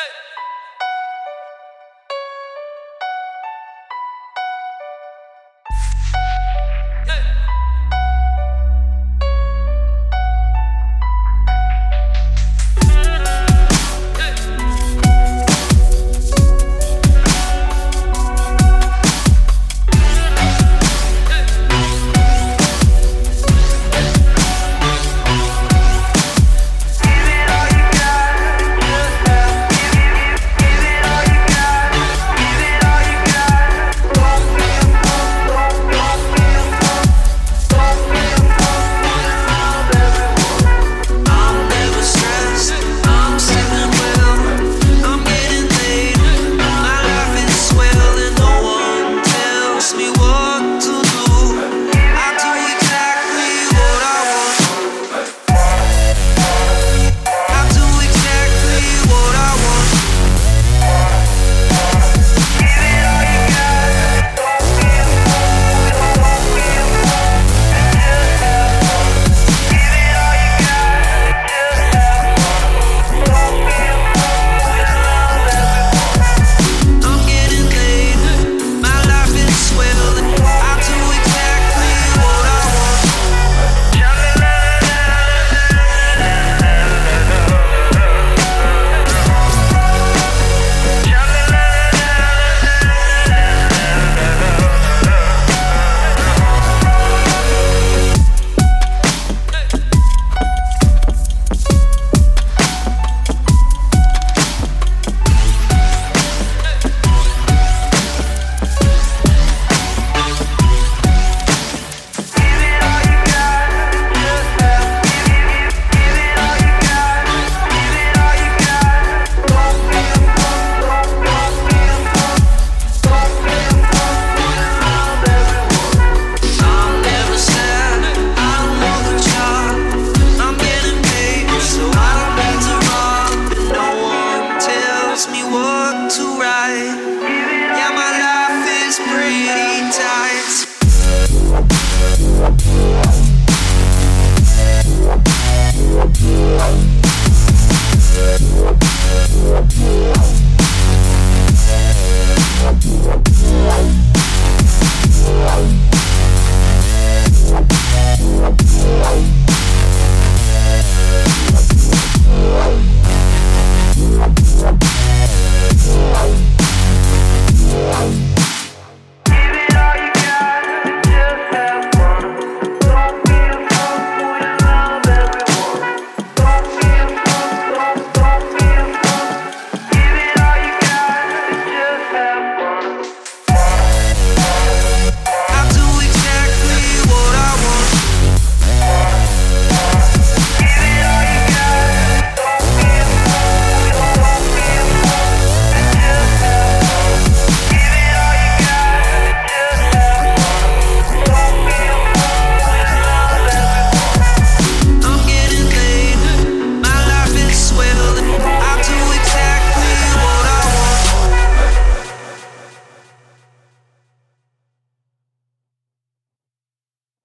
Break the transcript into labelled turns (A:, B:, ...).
A: Hey. to ride.